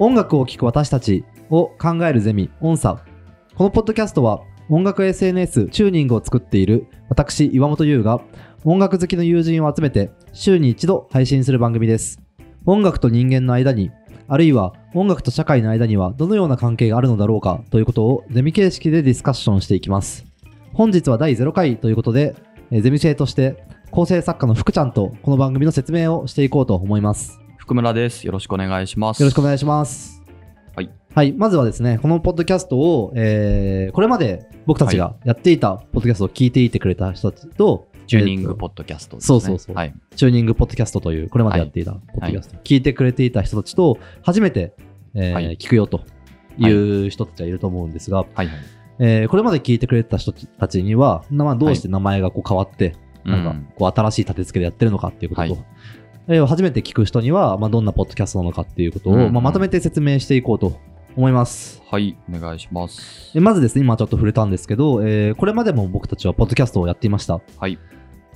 音楽を聴く私たちを考えるゼミ、音サ。このポッドキャストは音楽 SNS チューニングを作っている私、岩本優が音楽好きの友人を集めて週に一度配信する番組です。音楽と人間の間に、あるいは音楽と社会の間にはどのような関係があるのだろうかということをゼミ形式でディスカッションしていきます。本日は第0回ということで、ゼミ生として構成作家の福ちゃんとこの番組の説明をしていこうと思います。福村です。よろしくお願いします。よろしくお願いします。はい。はい。まずはですね、このポッドキャストを、えーこれまで僕たちがやっていたポッドキャストを聞いていてくれた人たちと、チューニングポッドキャストです、ね。そうそうそうはい。チューニングポッドキャストという、これまでやっていたポッドキャスト、聞いてくれていた人たちと、初めて、えーはい聞くよという人たちはいると思うんですが、はいはい。えーこれまで聞いてくれてた人たちには、なまあ、どうして名前がこう変わって、なんかこう新しい立て付けでやってるのかっていうことと、はいえー初めて聞く人には、まあ、どんなポッドキャストなのかっていうことを、うんうんまあ、まとめて説明していこうと思います。はい。お願いします。でまずですね、今ちょっと触れたんですけど、えーこれまでも僕たちはポッドキャストをやっていました。はい。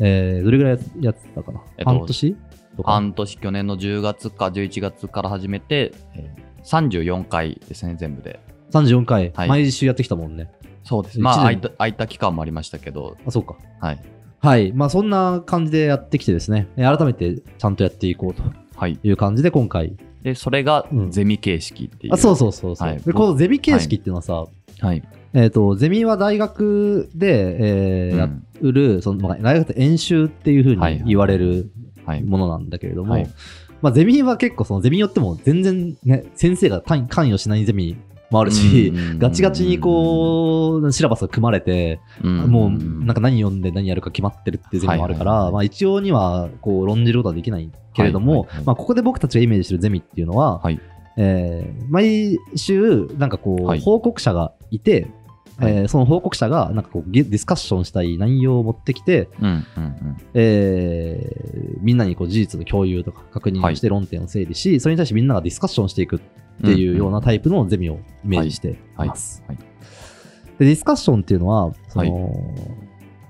えーどれぐらいやってたかな、えっと半年？半年、去年の10月か11月から始めて、えー34回ですね、全部で。34回、はい毎週やってきたもんね。そうです。まあ、空いた空いた期間もありましたけど、あ、そうか。はい。はい。まあ、そんな感じでやってきてですね、えー改めてちゃんとやっていこうとはい。いう感じで今回。で、それがうんゼミ形式っていう。あ、そうそうそうそう、はいで、このゼミ形式っていうのはさ、はい。えっ、と、ゼミは大学で、えーうんやる、その、まあ、大学って演習っていうふうはいはいに言われるはい。ものなんだけれども、はいまあ、ゼミは結構そのゼミによっても全然ね、先生が関関与しないゼミもあるし、ガチガチにこう、シラバスが組まれて、うん、もうなんか何読んで何やるか決まってるっていうゼミもあるから、はいはいはい。まあ一応にはこう論じることはできないけれども、はいはいはいまあここで僕たちがイメージしてるゼミっていうのは、はい。えー毎週なんかこう、はい。報告者がいて、はい。えーその報告者がなんかこうゲディスカッションしたい内容を持ってきて、うんうんうん。えーみんなにこう事実の共有とか確認をして論点を整理し、それに対してみんながディスカッションしていくっていうようなタイプのゼミをイメージしています。はい。はい。でディスカッションっていうのは、その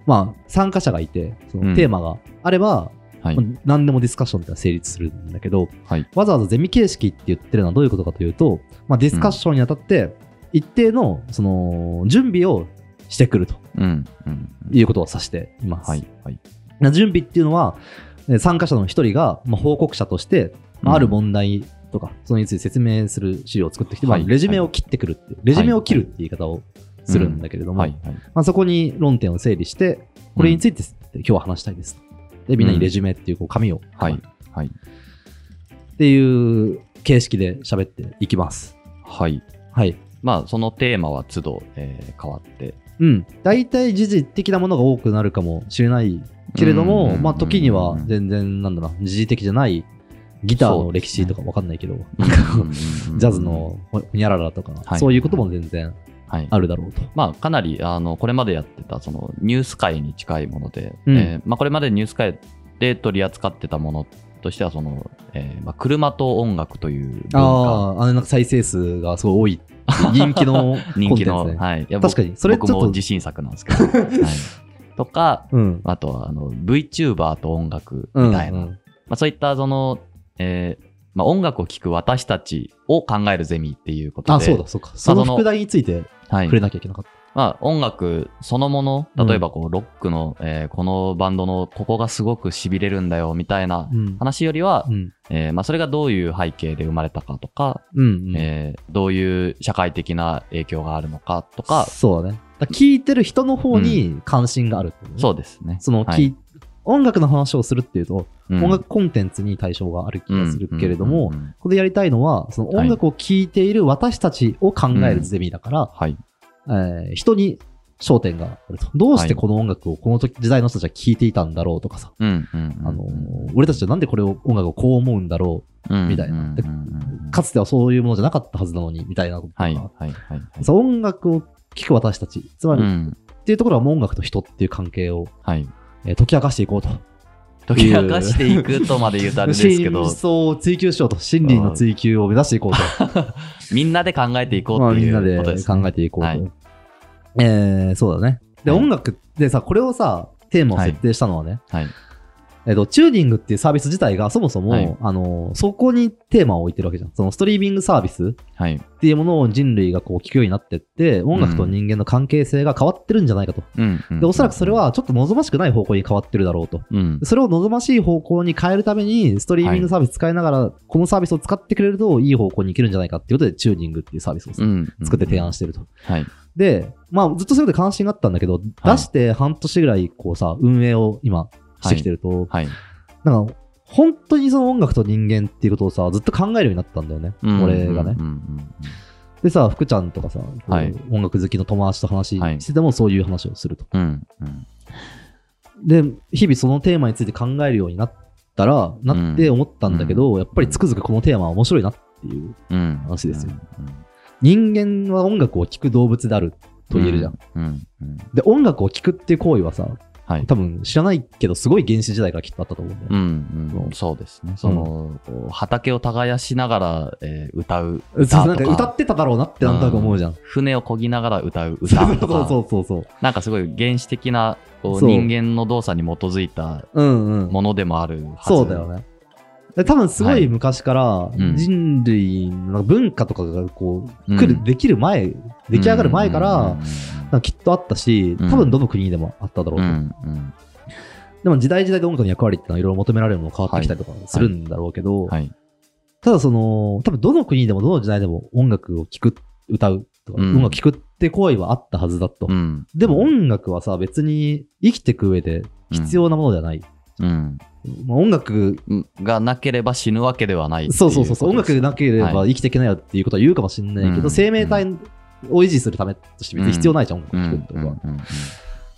まあ、参加者がいて、そのテーマがあれば、はい。まあ何でもディスカッションって成立するんだけど、はい。わざわざゼミ形式って言ってるのはどういうことかというと、まあ、ディスカッションにあたって、一定のその準備をしてくるとうん。うん。うん。いうことを指しています。はい。はい。な準備っていうのは、えー参加者の一人が、まあ、報告者として、まあある問題とか、それについて説明する資料を作ってきて、まあはいレジュメを切ってくるっていう、レジュメを切るっていう言い方をするんだけれども、はいはい。まあ、そこに論点を整理して、これについて今日は話したいですと。で、みんなにレジュメっていうこう紙を、はいはい。っていう形式で喋っていきます。はい。はい。まあ、そのテーマは都度、えー変わって。うん。大体時事的なものが多くなるかもしれないけれどうんも、うんまあ時には全然、なんだろうな、時事的じゃないギターの歴史とかわかんないけど、なんかこうジャズのほほにゃららとか、はいそういうことも全然はい。あるだろうと。まあ、かなり、あの、これまでやってた、その、ニュース界に近いもので、うんえーまあ、これまでニュース界で取り扱ってたものとしては、その、えーまあ、車と音楽という。ああ、あの再生数がすごい多い、人気の 人気の、はい。いや確かにそれ僕も自信作なんですけど。はい。とか、うん。あとは、あの、VTuber と音楽みたいな。うんうんまあ、そういった、その、えーまあ、音楽を聴く私たちを考えるゼミっていうことで。あ、そうだ、そうか。その副題についてはい触れなきゃいけなかった。まあ、音楽そのもの、例えばこうロックの、えーこのバンドのここがすごく痺れるんだよみたいなうん。話よりは、うん。えーまあ、それがどういう背景で生まれたかとか、うんうん。えーどういう社会的な影響があるのかとか、そうだね。聞いてる人の方に関心があるってことねそうですね。その、はい音楽の話をするっていうと、うん。音楽コンテンツに対象がある気がするけれども、ここでやりたいのは、その音楽を聴いている私たちを考えるゼミだから、はい。えー人に焦点があると。どうしてこの音楽をこの時時代の人たちは聴いていたんだろうとかさ、あのー俺たちはなんでこれを音楽をこう思うんだろうんみたいな。かつてはそういうものじゃなかったはずなのに、みたいなこととか、はい音楽を聴く私たち、つまり、っうん。ていうところはもう音楽と人っていう関係を、はい。えー解き明かしていこうと。解き明かしていくとまで言うとあれですけど真、相を追求しようと、真理の追求を目指していこうと。みんなで考えていこまあうっていみんなでうことですね。考えていこうと。はいえー、そうだね。で、はい音楽でさ、これをさ、テーマを設定したのはね、はい。えっと、チューニングっていうサービス自体がそもそも、はいあの、そこにテーマを置いてるわけじゃん。そのストリーミングサービスはい。っていうものを人類がこう聞くようになってって、音楽と人間の関係性が変わってるんじゃないかと。うん、うん。で、おそらくそれ、はちょっと望ましくない方向に変わってるだろうと。うん。それを望ましい方向に変えるために、ストリーミングサービス使いながら、このサービスを使ってくれるといい方向に行けるんじゃないかっていうことで、チューニングっていうサービスをさうん。作って提案ししてると。はい。で、まあ、ずっとそういうことで関心があったんだけど、出して半年ぐらい、こうさ、運営を今してきてると、はい。なんか、本当にその音楽と人間っていうことをさ、ずっと考えるようになったんだよね。うん俺がねうん。うんでさ、福ちゃんとかさ、はい音楽好きの友達と話はいしててもそういう話をすると。うん。うん。で、日々そのテーマについて考えるようになったら、なって思ったんだけど、やっぱりつくづくこのテーマは面白いなっていう。うん。話ですようん。人間は音楽を聴く動物であると言えるじゃん。。うん。うん。で、音楽を聴くっていう行為はさ、はい。多分知らないけど、すごい原始時代からきっとあったと思うんだよね。うん、うん、そうですね。その、こう畑を耕しながら、えー歌う歌とか。なんか歌ってただろうなってなんとなく思うじゃん。船を漕ぎながら歌う歌とか。そうそうそう。なんかすごい原始的なこう人間の動作に基づいたうんうん。ものでもあるはず。そうだよね。で多分すごい昔からうん人類の文化とかがこう、うん来る、できる前、出来上がる前から、きっとあったし、うん多分どの国にでもあっただろうと。うんうんでも時代時代で音楽の役割ってのはいろいろ求められるものが変わってきたりとかするんだろうけど、はい。ただその、多分どの国でもどの時代でも音楽を聴く、歌うとか、うん音楽聴くって行為はあったはずだと。うんでも音楽はさ、別に生きていく上で必要なものではない。うん。まあ、音楽、うんがなければ死ぬわけではないそうそうそうそう、音楽ですなければはい。生きていけないよっていうことは言うかもしれないけど、うん。生命体を維持するためとして別に必要ないじゃん、音楽を聴くってことは。うんうん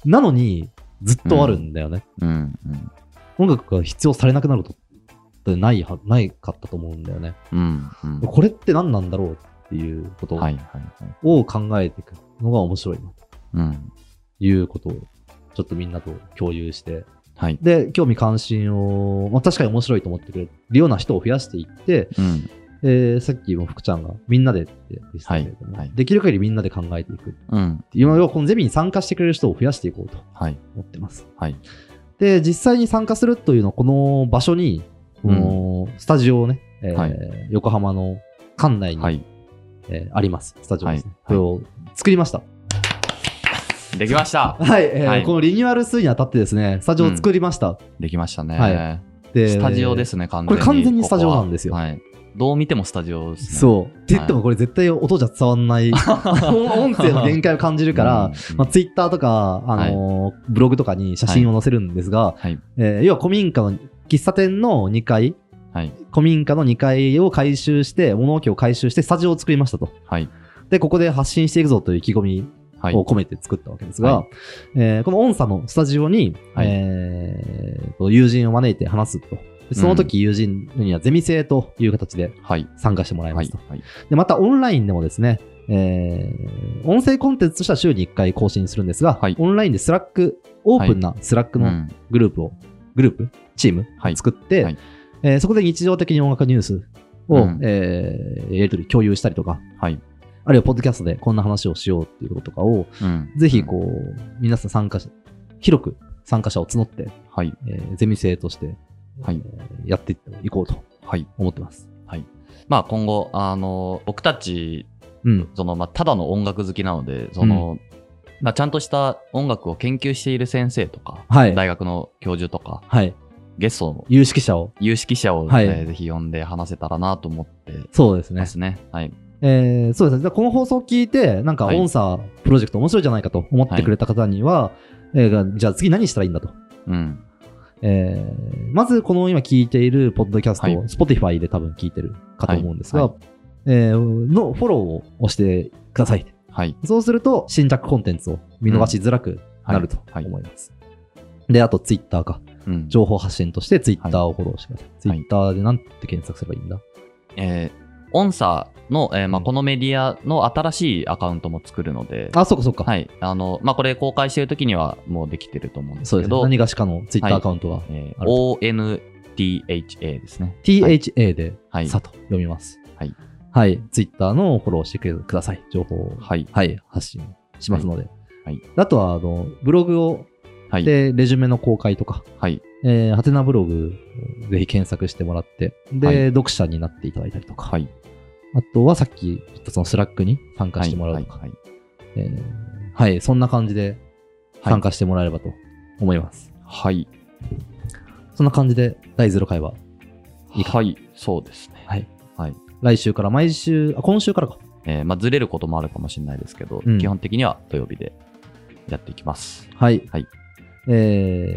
なのに、ずっとあるんだよね。うんうん音楽が必要されなくなることってないは、ないかったと思うんだよね。うんうん。これって何なんだろうっていうことはいはいはい。を考えていくのが面白いな。とうん。いうことをちょっとみんなと共有して、はい。で、興味関心を、まあ、確かに面白いと思ってくれるような人を増やしていって、うんえーさっきも福ちゃんがみんなでって言ってたけれども、はいはいできる限りみんなで考えていくうんいうのをこのゼミに参加してくれる人を増やしていこうとはい思ってます。はい。で、実際に参加するというのはこの場所に、このスタジオをね、えーはい横浜の館内に、はい。えーあります、スタジオですね。はいこれを作りました。できましたはい、えーはいこのリニューアルするにあたってですね、スタジオを作りました。できましたね。はいでスタジオですね、完全に。これ完全にスタジオなんですよここははい。どう見てもスタジオですね。そう。って言ってもこれ絶対音じゃ伝わんない、音声の限界を感じるから、うんまあ、ツイッターとか、あのーブログとかに写真を載せるんですが、はい。えー要は古民家の、喫茶店の2階、はい。古民家の2階を改修して、物置を改修して、スタジオを作りましたと。はい。で、ここで発信していくぞという意気込みはい。を込めて作ったわけですが、はいえーこの音差のスタジオに、はいえーと友人を招いて話すと。でその時友人にはゼミ生という形ではい。参加してもらいはいますと。。はい。で、またオンラインでもですね、えー音声コンテンツとしては週に1回更新するんですが、はいオンラインで Slack、オープンな Slack のうんグループを、グループチームはい作って、はいえーそこで日常的に音楽ニュースを、うんえーやり取り共有したりとか、はい。あるいはポッドキャストでこんな話をしようっていうこととかを、うんぜひこう、皆さん参加者、広く参加者を募って、はい。えーゼミ生として、はいえーやっていこうとはい。思ってます。まあ今後、あの、僕たち、うん。その、まあ、ただの音楽好きなので、その、まあ、ちゃんとした音楽を研究している先生とか、はい。大学の教授とか、はい。ゲストの有識者を。有識者を、はいえーぜひ呼んで話せたらなと思ってそうで。すね。はい。えーそうですね。でこの放送を聞いて、なんかはい音差プロジェクト面白いじゃないかと思ってくれた方には、えーがじゃあ次何したらいいんだと。うん。えーまずこの今聞いているポッドキャストをはい Spotify で多分聞いてるかと思うんですが、はいえーのフォローを押してください。はい。そうすると新着コンテンツを見逃しづらくなるとはい思います。で、あと Twitter か。うん。情報発信として Twitter をフォローしてください。はい Twitter で何て検索すればいいんだ？えー、音差の、えーまあ、うんこのメディアの新しいアカウントも作るので、あ、そうかそうか。はい。あの、まあ、これ公開してる時にはもうできてると思うんですそうですね。けど、何がしかの Twitter はいアカウントが、えーある ONTHA ですね。THA で、はい。さと読みます。はい。はい。Twitter のフォローしてください。情報を、はい。はい、発信しますので。はいあとは、あの、ブログを、はい。で、レジュメの公開とか、はい。えー、ハテナブログ、ぜひ検索してもらって、で、はい読者になっていただいたりとか、はい。あとはさっき言ったその Slack に参加はい。してもらうとか、はい。えーはい、そんな感じで参加してもらえればと思います。はい。そんな感じで第0回はいいかはい。そうですね。はい。はい。来週から毎週、あ、今週からか。えーまあ、ずれることもあるかもしれないですけど、うん基本的には土曜日でやっていきます。はい。はいえ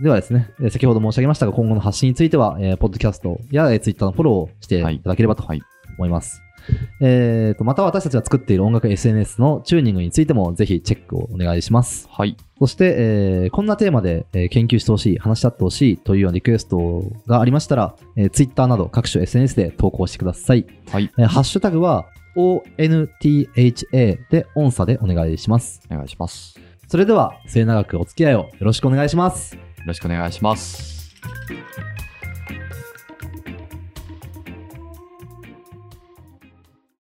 ー、ではですね、えー先ほど申し上げましたが、今後の発信については、えー、ポッドキャストや、えー、ツイッターのフォローをしていただければとはい。思います。えーと、また私たちが作っている音楽 SNS のチューニングについてもぜひチェックをお願いします。はい。そして、えーこんなテーマで、えー研究してほしい、話し合ってほしいというようなリクエストがありましたら、えー、Twitter など各種 SNS で投稿してください。はい。えーハッシュタグは ONTHA で音差でお願いします。お願いします。よそれでは末永くお付き合いをよろしくお願いします。ろしくお願いします。